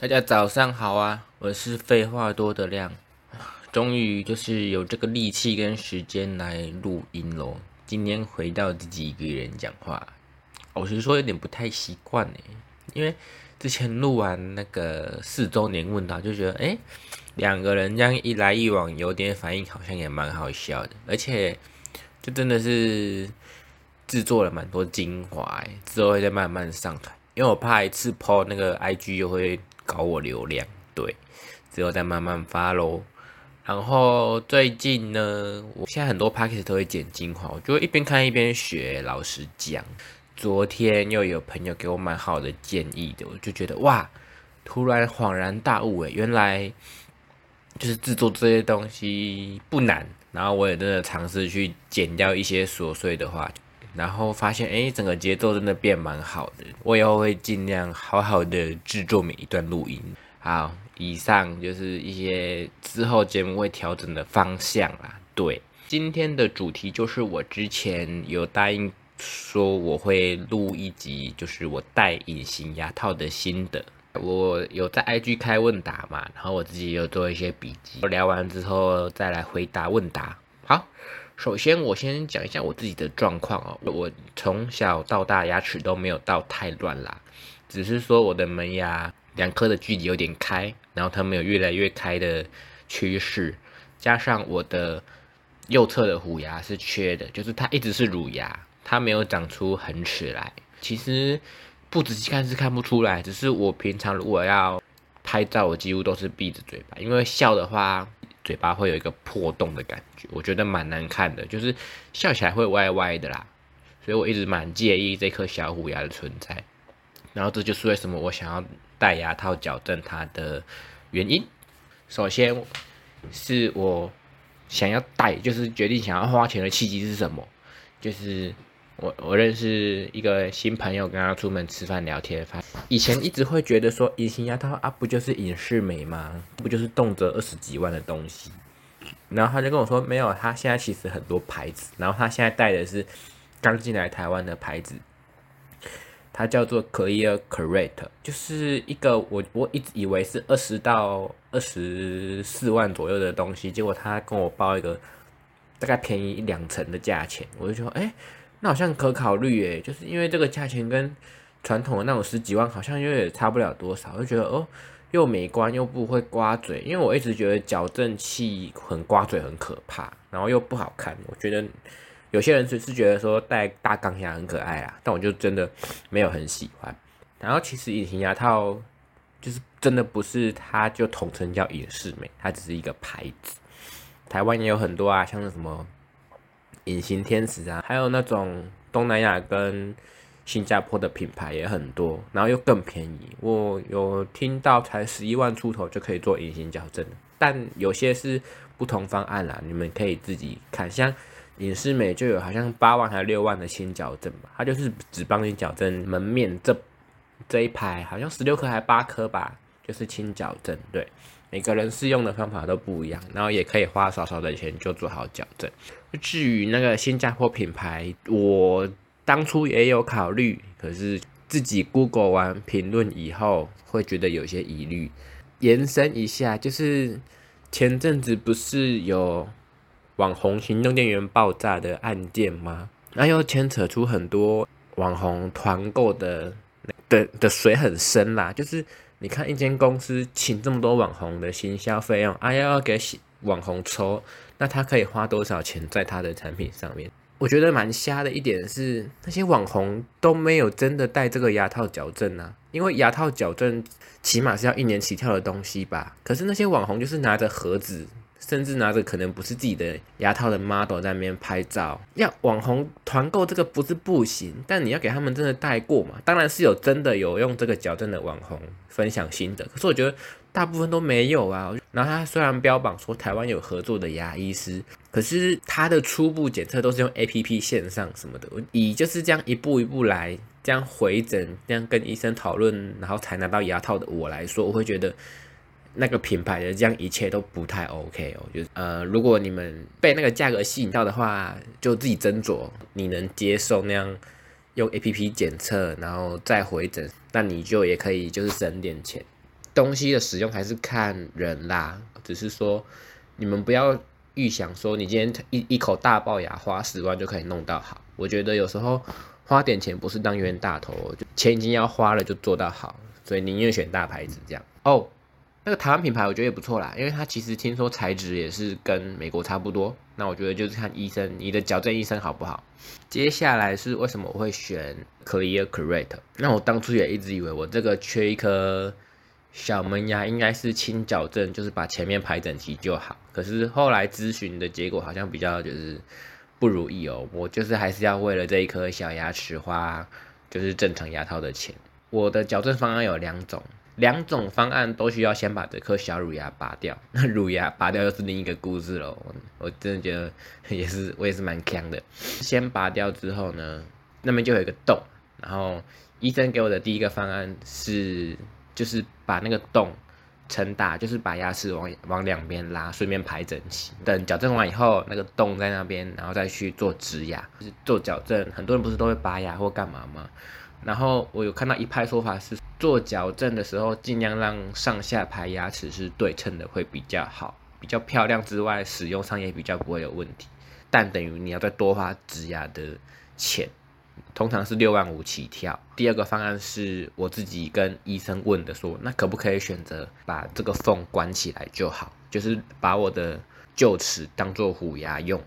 大家早上好啊，我是废话多的亮，终于就是有这个力气跟时间来录音喽。今天回到自己一个人讲话，我是说有点不太习惯呢，因为之前录完那个四周年问答，就觉得哎，两个人这样一来一往，有点反应好像也蛮好笑的，而且就真的是制作了蛮多精华，之后会再慢慢上传，因为我怕一次 po 那个 IG 又会。搞我流量，对，之后再慢慢发喽。然后最近呢，我现在很多 p a c k a g e 都会剪精华，我就一边看一边学。老实讲，昨天又有朋友给我蛮好的建议的，我就觉得哇，突然恍然大悟诶，原来就是制作这些东西不难。然后我也真的尝试去剪掉一些琐碎的话。然后发现，哎，整个节奏真的变蛮好的。我以后会尽量好好的制作每一段录音。好，以上就是一些之后节目会调整的方向啦。对，今天的主题就是我之前有答应说我会录一集，就是我戴隐形牙套的心得。我有在 IG 开问答嘛，然后我自己有做一些笔记。聊完之后再来回答问答。好。首先，我先讲一下我自己的状况哦。我从小到大牙齿都没有到太乱啦，只是说我的门牙两颗的距离有点开，然后它们有越来越开的趋势，加上我的右侧的虎牙是缺的，就是它一直是乳牙，它没有长出恒齿来。其实不仔细看是看不出来，只是我平常如果要拍照，我几乎都是闭着嘴巴，因为笑的话。嘴巴会有一个破洞的感觉，我觉得蛮难看的，就是笑起来会歪歪的啦，所以我一直蛮介意这颗小虎牙的存在。然后这就是为什么我想要戴牙套矫正它的原因。首先是我想要戴，就是决定想要花钱的契机是什么？就是。我我认识一个新朋友，跟他出门吃饭聊天，发以前一直会觉得说隐形牙套啊，不就是隐适美吗？不就是动辄二十几万的东西？然后他就跟我说，没有，他现在其实很多牌子，然后他现在戴的是刚进来台湾的牌子，它叫做 Clear Correct，就是一个我我一直以为是二十到二十四万左右的东西，结果他跟我报一个大概便宜两成的价钱，我就说，哎。那好像可考虑诶，就是因为这个价钱跟传统的那种十几万好像又也差不了多少，就觉得哦，又美观又不会刮嘴。因为我一直觉得矫正器很刮嘴很可怕，然后又不好看。我觉得有些人是是觉得说戴大钢牙很可爱啊，但我就真的没有很喜欢。然后其实隐形牙套就是真的不是它就统称叫隐适美，它只是一个牌子。台湾也有很多啊，像是什么。隐形天使啊，还有那种东南亚跟新加坡的品牌也很多，然后又更便宜。我有听到才十一万出头就可以做隐形矫正，但有些是不同方案啦，你们可以自己看。像隐适美就有好像八万还是六万的新矫正吧，它就是只帮你矫正门面这这一排，好像十六颗还八颗吧，就是轻矫正。对，每个人适用的方法都不一样，然后也可以花少少的钱就做好矫正。至于那个新加坡品牌，我当初也有考虑，可是自己 Google 完评论以后，会觉得有些疑虑。延伸一下，就是前阵子不是有网红行动电源爆炸的案件吗？那又牵扯出很多网红团购的的的水很深啦。就是你看一间公司请这么多网红的行销费用，啊要给网红抽。那他可以花多少钱在他的产品上面？我觉得蛮瞎的一点是，那些网红都没有真的戴这个牙套矫正啊，因为牙套矫正起码是要一年起跳的东西吧。可是那些网红就是拿着盒子，甚至拿着可能不是自己的牙套的 model 在那边拍照。要网红团购这个不是不行，但你要给他们真的戴过嘛？当然是有真的有用这个矫正的网红分享心得，可是我觉得。大部分都没有啊，然后他虽然标榜说台湾有合作的牙医师，可是他的初步检测都是用 A P P 线上什么的，以就是这样一步一步来，这样回诊，这样跟医生讨论，然后才拿到牙套的我来说，我会觉得那个品牌的这样一切都不太 O K 哦，就是呃，如果你们被那个价格吸引到的话，就自己斟酌，你能接受那样用 A P P 检测然后再回诊，那你就也可以就是省点钱。东西的使用还是看人啦，只是说你们不要预想说你今天一一口大龅牙花十万就可以弄到好。我觉得有时候花点钱不是当冤大头，钱已经要花了就做到好，所以宁愿选大牌子这样哦。那个台湾品牌我觉得也不错啦，因为它其实听说材质也是跟美国差不多。那我觉得就是看医生，你的矫正医生好不好。接下来是为什么我会选 Clear Correct？那我当初也一直以为我这个缺一颗小门牙，应该是轻矫正，就是把前面排整齐就好。可是后来咨询的结果好像比较就是不如意哦，我就是还是要为了这一颗小牙齿花就是正常牙套的钱。我的矫正方案有两种。两种方案都需要先把这颗小乳牙拔掉，那乳牙拔掉又是另一个故事喽。我真的觉得 也是，我也是蛮强的。先拔掉之后呢，那边就有一个洞，然后医生给我的第一个方案是，就是把那个洞撑大，就是把牙齿往往两边拉，顺便排整齐。等矫正完以后，那个洞在那边，然后再去做植牙。就是做矫正，很多人不是都会拔牙或干嘛吗？然后我有看到一派说法是，做矫正的时候尽量让上下排牙齿是对称的会比较好，比较漂亮之外，使用上也比较不会有问题。但等于你要再多花植牙的钱，通常是六万五起跳。第二个方案是我自己跟医生问的，说那可不可以选择把这个缝关起来就好，就是把我的臼齿当做虎牙用。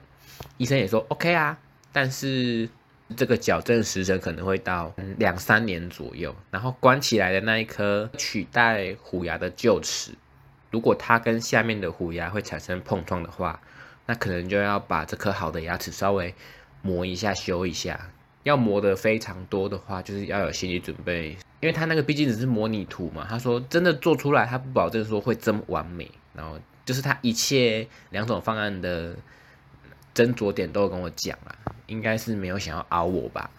医生也说 OK 啊，但是。这个矫正时程可能会到两三年左右，然后关起来的那一颗取代虎牙的臼齿，如果它跟下面的虎牙会产生碰撞的话，那可能就要把这颗好的牙齿稍微磨一下、修一下。要磨的非常多的话，就是要有心理准备，因为它那个毕竟只是模拟图嘛。他说真的做出来，他不保证说会这么完美。然后就是他一切两种方案的。斟酌点都有跟我讲啊，应该是没有想要凹我吧，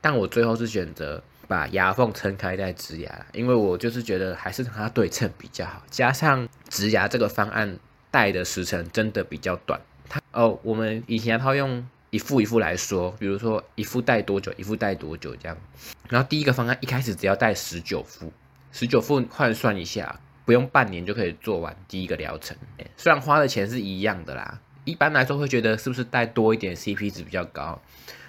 但我最后是选择把牙缝撑开再植牙，因为我就是觉得还是让它对称比较好，加上植牙这个方案戴的时程真的比较短。它哦，我们以前套用一副一副来说，比如说一副戴多久，一副戴多久这样。然后第一个方案一开始只要戴十九副，十九副换算一下，不用半年就可以做完第一个疗程，虽然花的钱是一样的啦。一般来说会觉得是不是戴多一点 CP 值比较高？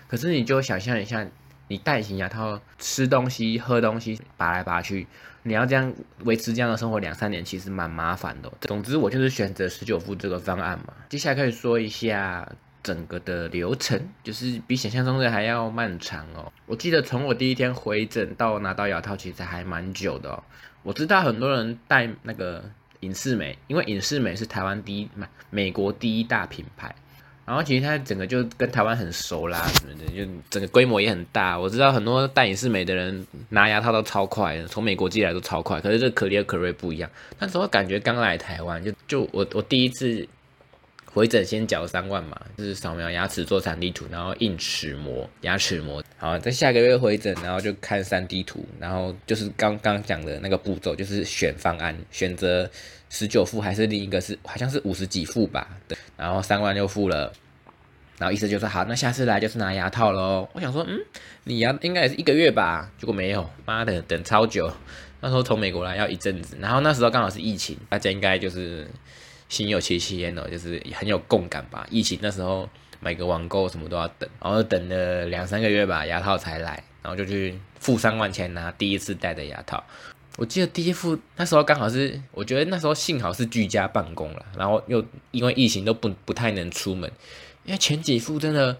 可是你就想象一下，你戴隐形牙套吃东西、喝东西拔来拔去，你要这样维持这样的生活两三年，其实蛮麻烦的。总之，我就是选择十九副这个方案嘛。接下来可以说一下整个的流程，就是比想象中的还要漫长哦。我记得从我第一天回诊到拿到牙套，其实还蛮久的哦。我知道很多人戴那个。隐适美，因为隐适美是台湾第一、美美国第一大品牌，然后其实它整个就跟台湾很熟啦，什么的，就整个规模也很大。我知道很多戴隐适美的人拿牙套都超快，从美国寄来都超快。可是这可丽可瑞不一样，那时候感觉刚来台湾，就就我我第一次。回诊先缴三万嘛，就是扫描牙齿做三 D 图，然后印齿模、牙齿模。好，在下个月回诊，然后就看三 D 图，然后就是刚刚讲的那个步骤，就是选方案，选择十九副还是另一个是好像是五十几副吧，对，然后三万就付了，然后医生就说好，那下次来就是拿牙套喽。我想说，嗯，你牙应该也是一个月吧？结果没有，妈的，等超久。那时候从美国来要一阵子，然后那时候刚好是疫情，大家应该就是。心有戚戚焉哦，就是很有共感吧。疫情那时候买个网购什么都要等，然后等了两三个月吧，牙套才来，然后就去付三万钱拿第一次戴的牙套。我记得第一副那时候刚好是，我觉得那时候幸好是居家办公了，然后又因为疫情都不不太能出门，因为前几副真的。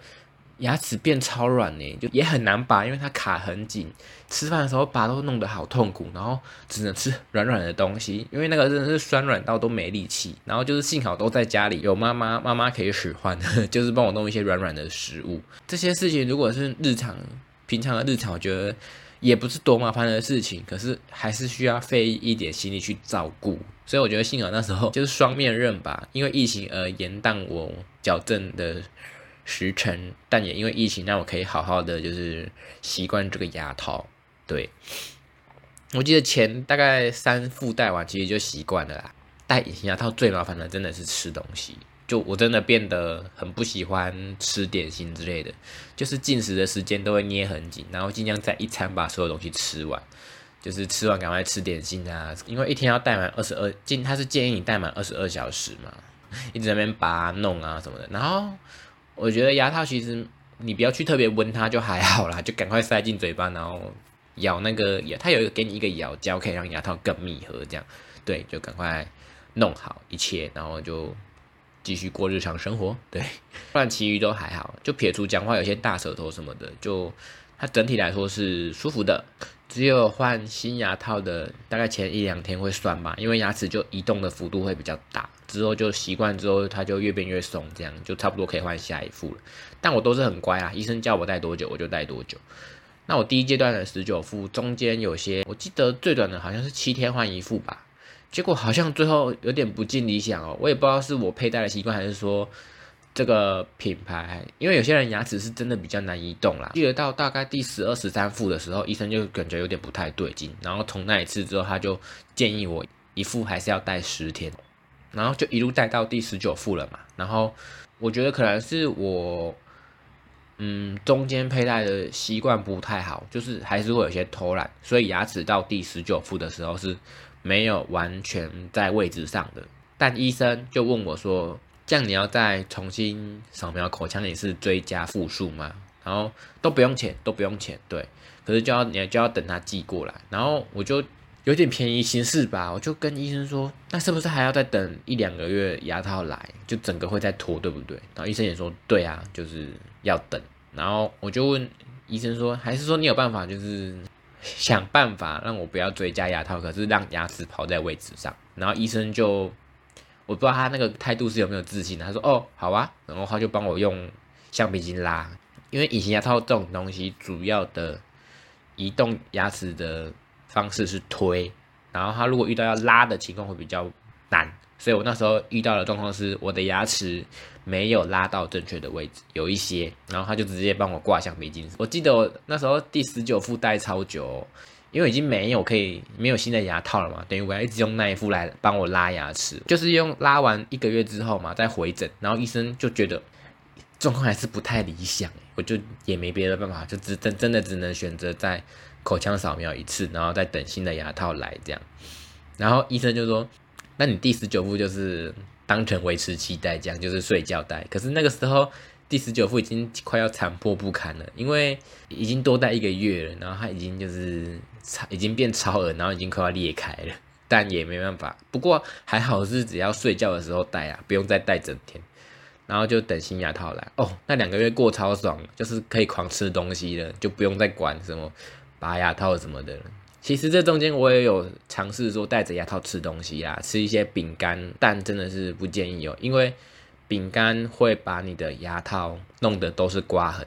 牙齿变超软呢，就也很难拔，因为它卡很紧。吃饭的时候拔都弄得好痛苦，然后只能吃软软的东西，因为那个真的是酸软到都没力气。然后就是幸好都在家里有妈妈，妈妈可以使唤，就是帮我弄一些软软的食物。这些事情如果是日常平常的日常，我觉得也不是多麻烦的事情，可是还是需要费一点心力去照顾。所以我觉得幸好那时候就是双面刃吧，因为疫情而延宕我矫正的。时辰，但也因为疫情，让我可以好好的就是习惯这个牙套。对，我记得前大概三副戴完，其实就习惯了啦。戴隐形牙套最麻烦的真的是吃东西，就我真的变得很不喜欢吃点心之类的，就是进食的时间都会捏很紧，然后尽量在一餐把所有东西吃完。就是吃完赶快吃点心啊，因为一天要戴满二十二，建他是建议你戴满二十二小时嘛，一直在那边拔弄啊什么的。然后我觉得牙套其实你不要去特别温它就还好啦，就赶快塞进嘴巴，然后咬那个牙，它有一个给你一个咬胶，可以让牙套更密合，这样对，就赶快弄好一切，然后就。继续过日常生活，对，不然其余都还好。就撇除讲话有些大舌头什么的，就它整体来说是舒服的。只有换新牙套的大概前一两天会酸吧，因为牙齿就移动的幅度会比较大。之后就习惯之后，它就越变越松，这样就差不多可以换下一副了。但我都是很乖啊，医生叫我戴多久我就戴多久。那我第一阶段的十九副，中间有些我记得最短的好像是七天换一副吧。结果好像最后有点不尽理想哦，我也不知道是我佩戴的习惯，还是说这个品牌，因为有些人牙齿是真的比较难移动啦。记得到大概第十二、十三副的时候，医生就感觉有点不太对劲，然后从那一次之后，他就建议我一副还是要戴十天，然后就一路戴到第十九副了嘛。然后我觉得可能是我，嗯，中间佩戴的习惯不太好，就是还是会有些偷懒，所以牙齿到第十九副的时候是。没有完全在位置上的，但医生就问我说：“这样你要再重新扫描口腔，也是追加复数吗？”然后都不用钱，都不用钱，对。可是就要你就要等他寄过来，然后我就有点便宜行事吧，我就跟医生说：“那是不是还要再等一两个月牙套来，就整个会再拖，对不对？”然后医生也说：“对啊，就是要等。”然后我就问医生说：“还是说你有办法，就是？”想办法让我不要追加牙套，可是让牙齿跑在位置上。然后医生就，我不知道他那个态度是有没有自信。他说：“哦，好啊。”然后他就帮我用橡皮筋拉，因为隐形牙套这种东西，主要的移动牙齿的方式是推。然后他如果遇到要拉的情况会比较难，所以我那时候遇到的状况是我的牙齿。没有拉到正确的位置，有一些，然后他就直接帮我挂橡皮筋。我记得我那时候第十九副戴超久，因为已经没有可以没有新的牙套了嘛，等于我要一直用那一副来帮我拉牙齿，就是用拉完一个月之后嘛，再回诊，然后医生就觉得状况还是不太理想，我就也没别的办法，就只真真的只能选择在口腔扫描一次，然后再等新的牙套来这样。然后医生就说，那你第十九副就是。当成维持期戴，这样就是睡觉戴。可是那个时候第十九副已经快要残破不堪了，因为已经多戴一个月了，然后它已经就是已经变超额，然后已经快要裂开了。但也没办法，不过还好是只要睡觉的时候戴啊，不用再戴整天。然后就等新牙套来哦，那两个月过超爽，就是可以狂吃东西了，就不用再管什么拔牙套什么的了。其实这中间我也有尝试说戴着牙套吃东西啊，吃一些饼干，但真的是不建议哦，因为饼干会把你的牙套弄得都是刮痕，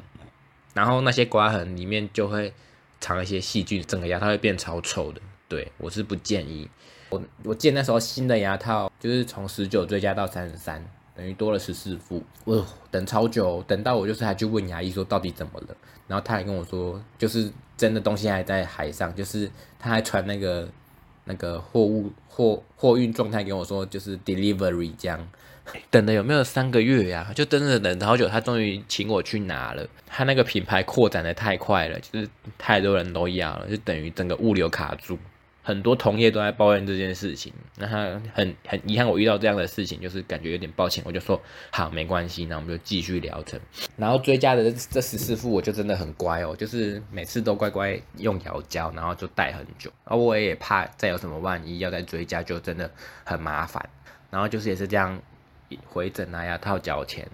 然后那些刮痕里面就会藏一些细菌，整个牙套会变超臭的。对我是不建议。我我记得那时候新的牙套就是从十九追加到三十三。等于多了十四副，我等超久，等到我就是还去问牙医说到底怎么了，然后他还跟我说，就是真的东西还在海上，就是他还传那个那个货物货货运状态给我说，就是 delivery 这样，等了有没有三个月呀？就真的等好久，他终于请我去拿了。他那个品牌扩展的太快了，就是太多人都要了，就等于整个物流卡住。很多同业都在抱怨这件事情，那他很很遗憾我遇到这样的事情，就是感觉有点抱歉，我就说好没关系，那我们就继续疗程。然后追加的这十四副我就真的很乖哦，就是每次都乖乖用咬胶，然后就戴很久。而我也怕再有什么万一要再追加，就真的很麻烦。然后就是也是这样回诊啊，牙套缴钱，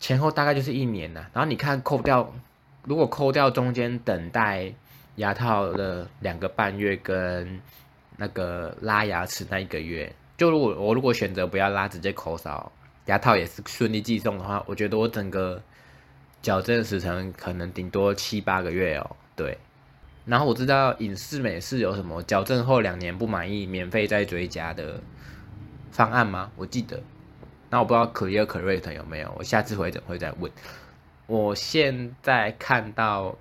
前后大概就是一年呐。然后你看扣掉，如果扣掉中间等待。牙套的两个半月跟那个拉牙齿那一个月，就如果我如果选择不要拉，直接口扫，牙套也是顺利寄送的话，我觉得我整个矫正时程可能顶多七八个月哦。对，然后我知道影视美是有什么矫正后两年不满意免费再追加的方案吗？我记得，那我不知道 Clear Correct 有没有，我下次回诊会再问。我现在看到。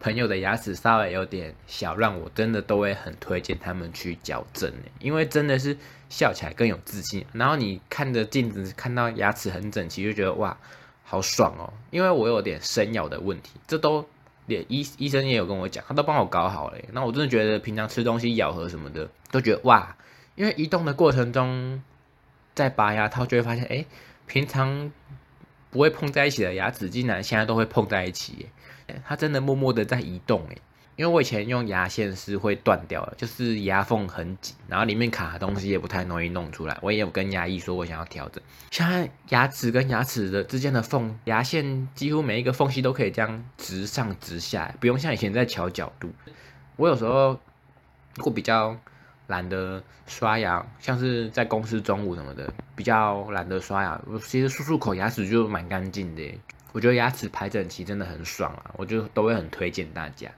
朋友的牙齿稍微有点小，让我真的都会很推荐他们去矫正因为真的是笑起来更有自信。然后你看着镜子，看到牙齿很整齐，就觉得哇，好爽哦。因为我有点生咬的问题，这都连医医生也有跟我讲，他都帮我搞好了。那我真的觉得平常吃东西咬合什么的，都觉得哇，因为移动的过程中，在拔牙套就会发现，哎，平常不会碰在一起的牙齿，竟然现在都会碰在一起，它真的默默的在移动，哎。因为我以前用牙线是会断掉的，就是牙缝很紧，然后里面卡的东西也不太容易弄出来。我也有跟牙医说我想要调整，现在牙齿跟牙齿的之间的缝，牙线几乎每一个缝隙都可以这样直上直下，不用像以前在调角度。我有时候会比较懒得刷牙，像是在公司中午什么的，比较懒得刷牙，我其实漱漱口牙齿就蛮干净的。我觉得牙齿排整齐真的很爽啊，我就都会很推荐大家。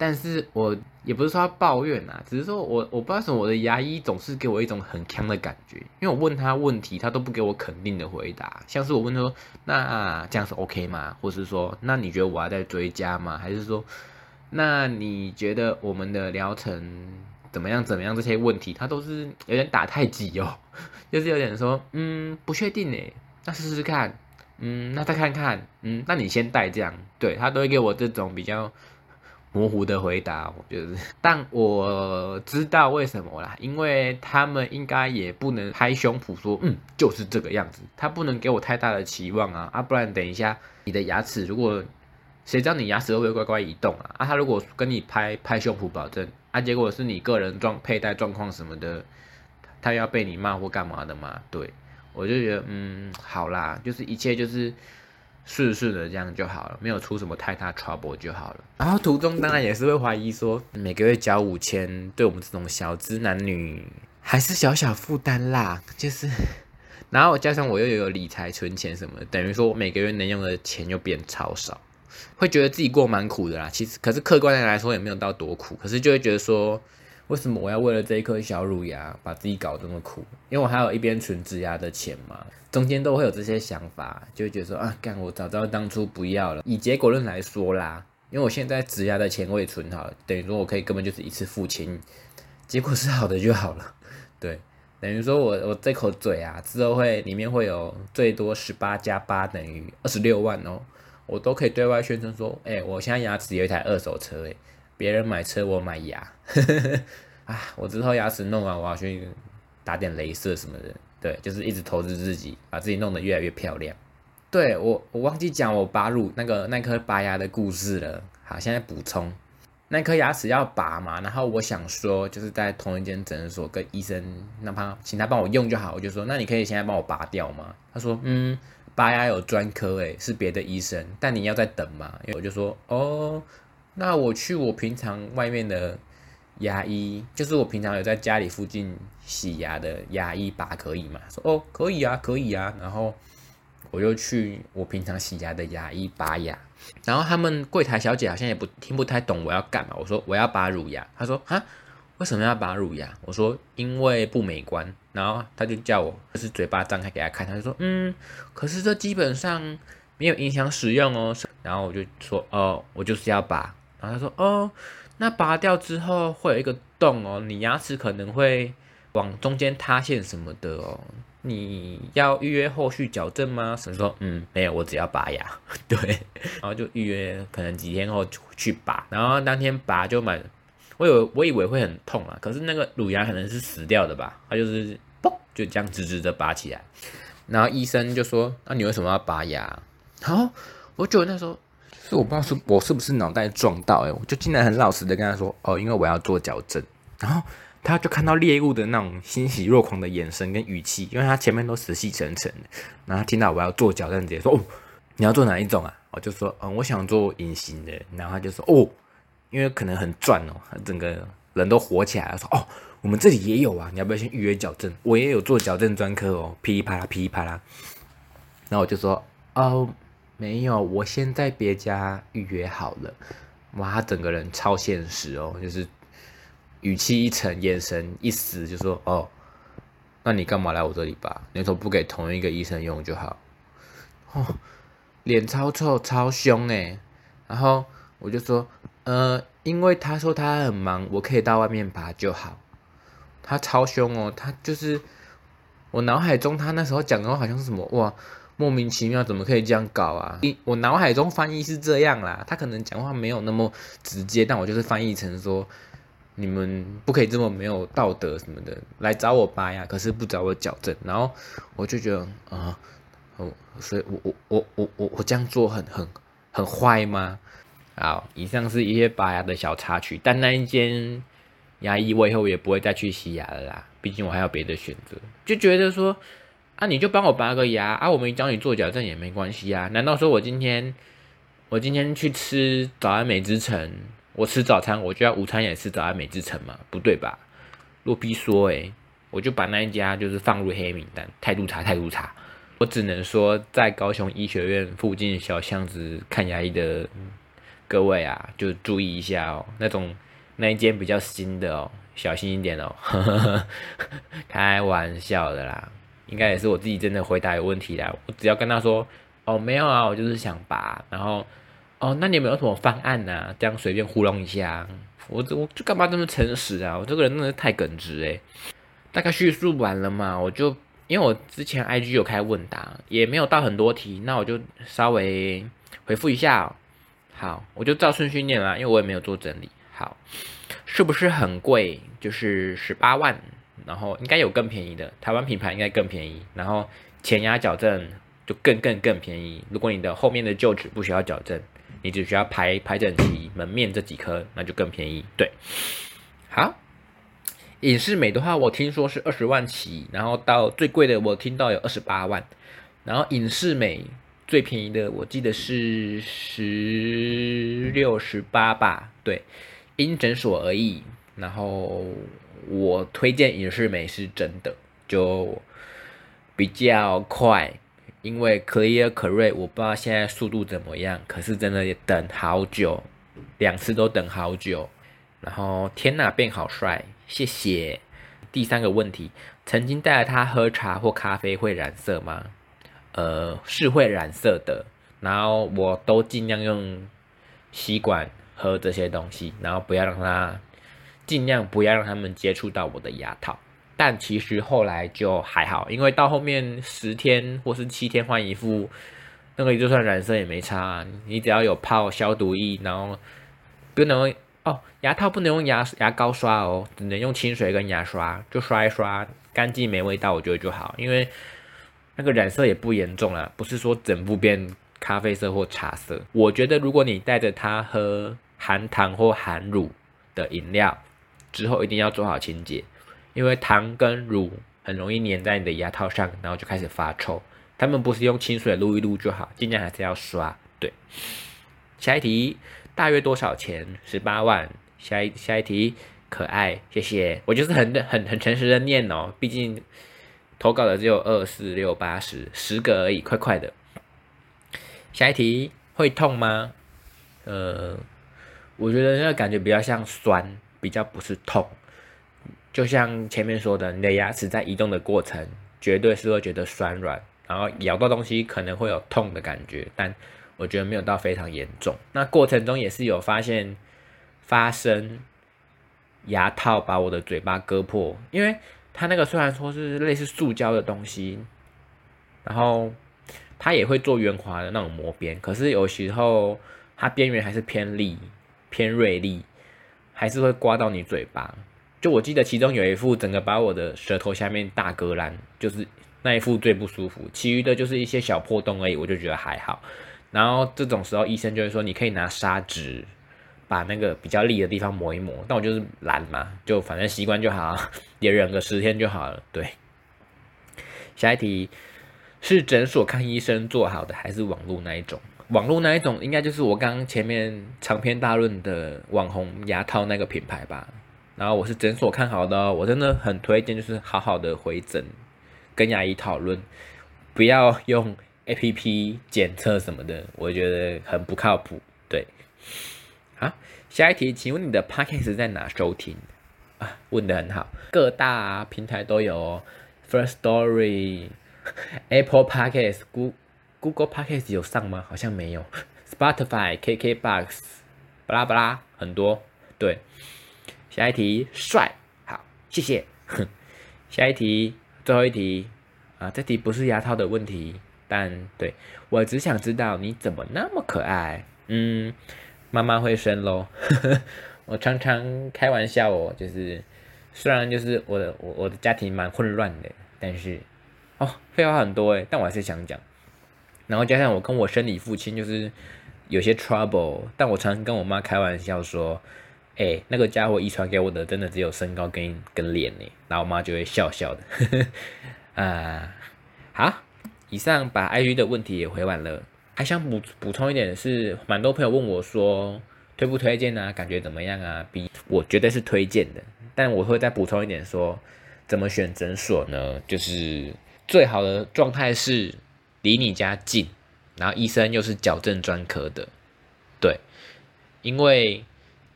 但是我也不是说要抱怨啊，只是说我我不知道为什么我的牙医总是给我一种很强的感觉，因为我问他问题，他都不给我肯定的回答。像是我问他说，那这样是 OK 吗？或是说，那你觉得我要再追加吗？还是说，那你觉得我们的疗程怎么样？怎么样？这些问题他都是有点打太极哦，就是有点说，嗯，不确定诶，那试试看，嗯，那再看看，嗯，那你先带这样，对他都会给我这种比较。模糊的回答，我觉得，但我知道为什么啦，因为他们应该也不能拍胸脯说，嗯，就是这个样子，他不能给我太大的期望啊，啊，不然等一下你的牙齿，如果谁知道你牙齿会不会乖乖移动啊？啊，他如果跟你拍拍胸脯保证，啊，结果是你个人状佩戴状况什么的，他要被你骂或干嘛的嘛？对，我就觉得，嗯，好啦，就是一切就是。顺顺的这样就好了，没有出什么太大 trouble 就好了。然后途中当然也是会怀疑说，每个月交五千，对我们这种小资男女还是小小负担啦。就是，然后加上我又有理财存钱什么，等于说我每个月能用的钱又变超少，会觉得自己过蛮苦的啦。其实，可是客观的来说也没有到多苦，可是就会觉得说。为什么我要为了这一颗小乳牙把自己搞这么苦？因为我还有一边存植牙的钱嘛，中间都会有这些想法，就会觉得说啊，干我早知道当初不要了。以结果论来说啦，因为我现在植牙的钱我也存好了，等于说我可以根本就是一次付清，结果是好的就好了。对，等于说我我这口嘴啊之后会里面会有最多十八加八等于二十六万哦，我都可以对外宣称说，哎，我现在牙齿有一台二手车，哎。别人买车，我买牙。啊，我之后牙齿弄完，我要去打点镭射什么的。对，就是一直投资自己，把自己弄得越来越漂亮。对我，我忘记讲我拔乳那个那颗拔牙的故事了。好，现在补充，那颗牙齿要拔嘛，然后我想说，就是在同一间诊所跟医生，哪怕请他帮我用就好。我就说，那你可以现在帮我拔掉吗？他说，嗯，拔牙有专科，诶，是别的医生，但你要再等嘛。因为我就说，哦。那我去我平常外面的牙医，就是我平常有在家里附近洗牙的牙医拔可以吗？说哦可以啊可以啊，然后我就去我平常洗牙的牙医拔牙，然后他们柜台小姐好像也不听不太懂我要干嘛，我说我要拔乳牙，他说啊为什么要拔乳牙？我说因为不美观，然后他就叫我就是嘴巴张开给他看，他就说嗯可是这基本上没有影响使用哦，然后我就说哦我就是要拔。然后他说：“哦，那拔掉之后会有一个洞哦，你牙齿可能会往中间塌陷什么的哦，你要预约后续矫正吗？”神说：“嗯，没有，我只要拔牙。”对，然后就预约，可能几天后去拔。然后当天拔就蛮，我有我以为会很痛啊，可是那个乳牙可能是死掉的吧，它就是嘣就这样直直的拔起来。然后医生就说：“那你为什么要拔牙？”然后我觉得那时候。是我不知道是我是不是脑袋撞到哎，我就竟然很老实的跟他说哦，因为我要做矫正，然后他就看到猎物的那种欣喜若狂的眼神跟语气，因为他前面都死气沉沉的，然后听到我要做矫正，直接说哦，你要做哪一种啊？我就说嗯，我想做隐形的，然后他就说哦，因为可能很赚哦，整个人都火起来了，说哦，我们这里也有啊，你要不要先预约矫正？我也有做矫正专科哦，噼里啪啦噼里啪啦，然后我就说哦。没有，我先在别家预约好了。哇，他整个人超现实哦，就是语气一沉，眼神一死，就说：“哦，那你干嘛来我这里吧？你说不给同一个医生用就好。”哦，脸超臭，超凶哎。然后我就说：“呃，因为他说他很忙，我可以到外面拔就好。”他超凶哦，他就是我脑海中他那时候讲的话好像是什么哇。莫名其妙，怎么可以这样搞啊？我脑海中翻译是这样啦，他可能讲话没有那么直接，但我就是翻译成说，你们不可以这么没有道德什么的，来找我拔牙，可是不找我矫正。然后我就觉得啊，哦，所以我我我我我我这样做很很很坏吗？好，以上是一些拔牙的小插曲，但那一间牙医我以后也不会再去洗牙了啦，毕竟我还有别的选择，就觉得说。啊，你就帮我拔个牙啊！我没教你做矫正也没关系啊。难道说我今天我今天去吃早安美之城，我吃早餐，我就要午餐也吃早安美之城吗？不对吧？洛必说，诶，我就把那一家就是放入黑名单，态度差，态度差。我只能说，在高雄医学院附近小巷子看牙医的各位啊，就注意一下哦。那种那一间比较新的哦，小心一点哦。开玩笑的啦。应该也是我自己真的回答有问题啦。我只要跟他说，哦，没有啊，我就是想拔。然后，哦，那你有没有什么方案呢？这样随便糊弄一下，我我就干嘛这么诚实啊？我这个人真的是太耿直诶。大概叙述完了嘛，我就因为我之前 IG 有开问答，也没有到很多题，那我就稍微回复一下。好，我就照顺序念啦，因为我也没有做整理。好，是不是很贵？就是十八万。然后应该有更便宜的，台湾品牌应该更便宜。然后前牙矫正就更更更便宜。如果你的后面的臼齿不需要矫正，你只需要排排整齐门面这几颗，那就更便宜。对，好，隐适美的话，我听说是二十万起，然后到最贵的我听到有二十八万。然后隐适美最便宜的我记得是十六十八吧，对，因诊所而异。然后。我推荐隐适美是真的，就比较快，因为 Clear Cray 我不知道现在速度怎么样，可是真的也等好久，两次都等好久。然后天哪，变好帅，谢谢。第三个问题，曾经带着他喝茶或咖啡会染色吗？呃，是会染色的。然后我都尽量用吸管喝这些东西，然后不要让它。尽量不要让他们接触到我的牙套，但其实后来就还好，因为到后面十天或是七天换一副，那个就算染色也没差。你只要有泡消毒液，然后不能哦，牙套不能用牙牙膏刷哦，只能用清水跟牙刷，就刷一刷，干净没味道，我觉得就好。因为那个染色也不严重啦，不是说整部变咖啡色或茶色。我觉得如果你带着它喝含糖或含乳的饮料。之后一定要做好清洁，因为糖跟乳很容易粘在你的牙套上，然后就开始发臭。他们不是用清水撸一撸就好，尽量还是要刷。对，下一题大约多少钱？十八万。下一下一题可爱，谢谢。我就是很很很诚实的念哦，毕竟投稿的只有二四六八十十个而已，快快的。下一题会痛吗？呃，我觉得那个感觉比较像酸。比较不是痛，就像前面说的，你的牙齿在移动的过程，绝对是会觉得酸软，然后咬到东西可能会有痛的感觉，但我觉得没有到非常严重。那过程中也是有发现发生牙套把我的嘴巴割破，因为它那个虽然说是类似塑胶的东西，然后它也会做圆滑的那种磨边，可是有时候它边缘还是偏利、偏锐利。还是会刮到你嘴巴，就我记得其中有一副整个把我的舌头下面大割烂，就是那一副最不舒服，其余的就是一些小破洞而已，我就觉得还好。然后这种时候医生就会说，你可以拿砂纸把那个比较利的地方磨一磨，但我就是懒嘛，就反正习惯就好，也忍个十天就好了。对，下一题是诊所看医生做好的，还是网络那一种？网络那一种，应该就是我刚刚前面长篇大论的网红牙套那个品牌吧。然后我是诊所看好的，我真的很推荐，就是好好的回诊，跟牙医讨论，不要用 A P P 检测什么的，我觉得很不靠谱。对，好，下一题，请问你的 Podcast 在哪收听？啊，问的很好，各大平台都有，First Story、Apple Podcast、Go。Google Podcast 有上吗？好像没有。Spotify、KKBox，巴拉巴拉很多。对，下一题，帅，好，谢谢。下一题，最后一题啊，这题不是牙套的问题，但对我只想知道你怎么那么可爱。嗯，妈妈会生喽。我常常开玩笑哦，就是虽然就是我的我我的家庭蛮混乱的，但是哦废话很多诶，但我还是想讲。然后加上我跟我生理父亲就是有些 trouble，但我常常跟我妈开玩笑说，哎，那个家伙遗传给我的真的只有身高跟跟脸呢。然后我妈就会笑笑的。啊，好，以上把 I G 的问题也回完了，还想补补充一点是，蛮多朋友问我说。推不推荐呢？感觉怎么样啊？B，我绝对是推荐的，但我会再补充一点说，怎么选诊所呢？就是最好的状态是离你家近，然后医生又是矫正专科的，对，因为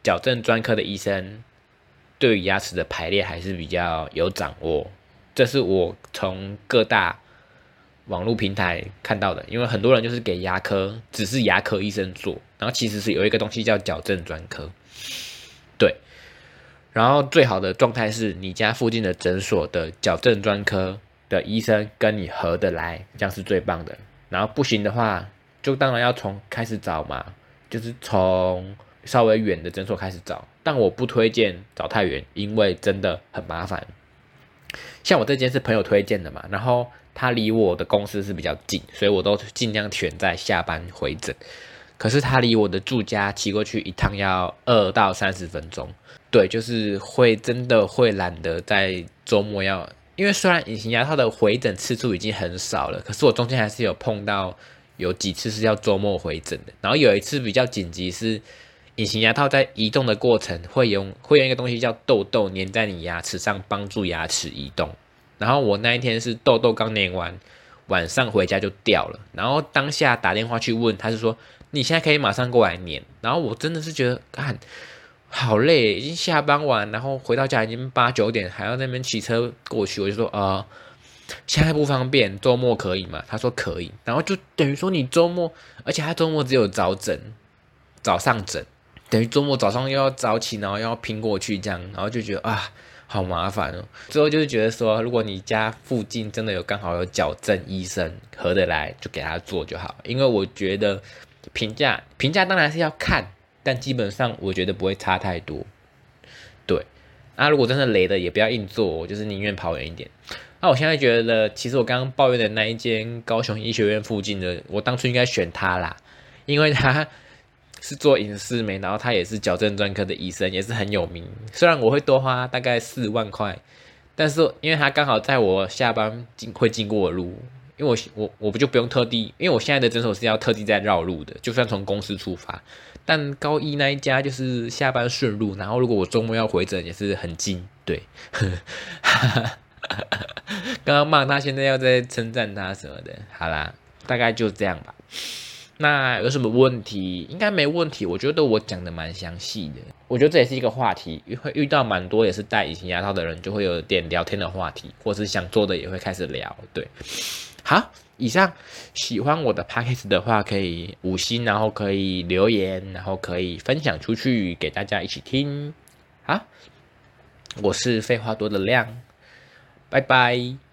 矫正专科的医生对于牙齿的排列还是比较有掌握，这是我从各大。网络平台看到的，因为很多人就是给牙科，只是牙科医生做，然后其实是有一个东西叫矫正专科，对，然后最好的状态是你家附近的诊所的矫正专科的医生跟你合得来，这样是最棒的。然后不行的话，就当然要从开始找嘛，就是从稍微远的诊所开始找，但我不推荐找太远，因为真的很麻烦。像我这间是朋友推荐的嘛，然后。它离我的公司是比较近，所以我都尽量选在下班回诊。可是它离我的住家骑过去一趟要二到三十分钟，对，就是会真的会懒得在周末要，因为虽然隐形牙套的回诊次数已经很少了，可是我中间还是有碰到有几次是要周末回诊的。然后有一次比较紧急是隐形牙套在移动的过程会用会用一个东西叫痘痘粘在你牙齿上，帮助牙齿移动。然后我那一天是痘痘刚粘完，晚上回家就掉了。然后当下打电话去问，他是说你现在可以马上过来粘。然后我真的是觉得，看好累，已经下班完，然后回到家已经八九点，还要那边骑车过去。我就说啊，现在不方便，周末可以吗？他说可以。然后就等于说你周末，而且他周末只有早诊，早上诊，等于周末早上又要早起，然后要拼过去这样，然后就觉得啊。好麻烦哦。最后就是觉得说，如果你家附近真的有刚好有矫正医生合得来，就给他做就好。因为我觉得评价评价当然是要看，但基本上我觉得不会差太多。对，那如果真的雷的，也不要硬做，我就是宁愿跑远一点。那我现在觉得，其实我刚刚抱怨的那一间高雄医学院附近的，我当初应该选他啦，因为他。是做影视美，然后他也是矫正专科的医生，也是很有名。虽然我会多花大概四万块，但是因为他刚好在我下班经会经过的路，因为我我我不就不用特地，因为我现在的诊所是要特地在绕路的，就算从公司出发，但高一那一家就是下班顺路，然后如果我周末要回诊也是很近。对，刚刚骂他，现在要在称赞他什么的，好啦，大概就这样吧。那有什么问题？应该没问题。我觉得我讲的蛮详细的。我觉得这也是一个话题，会遇到蛮多也是戴隐形牙套的人，就会有点聊天的话题，或是想做的也会开始聊。对，好，以上喜欢我的 p a c k a g e 的话，可以五星，然后可以留言，然后可以分享出去给大家一起听。好，我是废话多的亮，拜拜。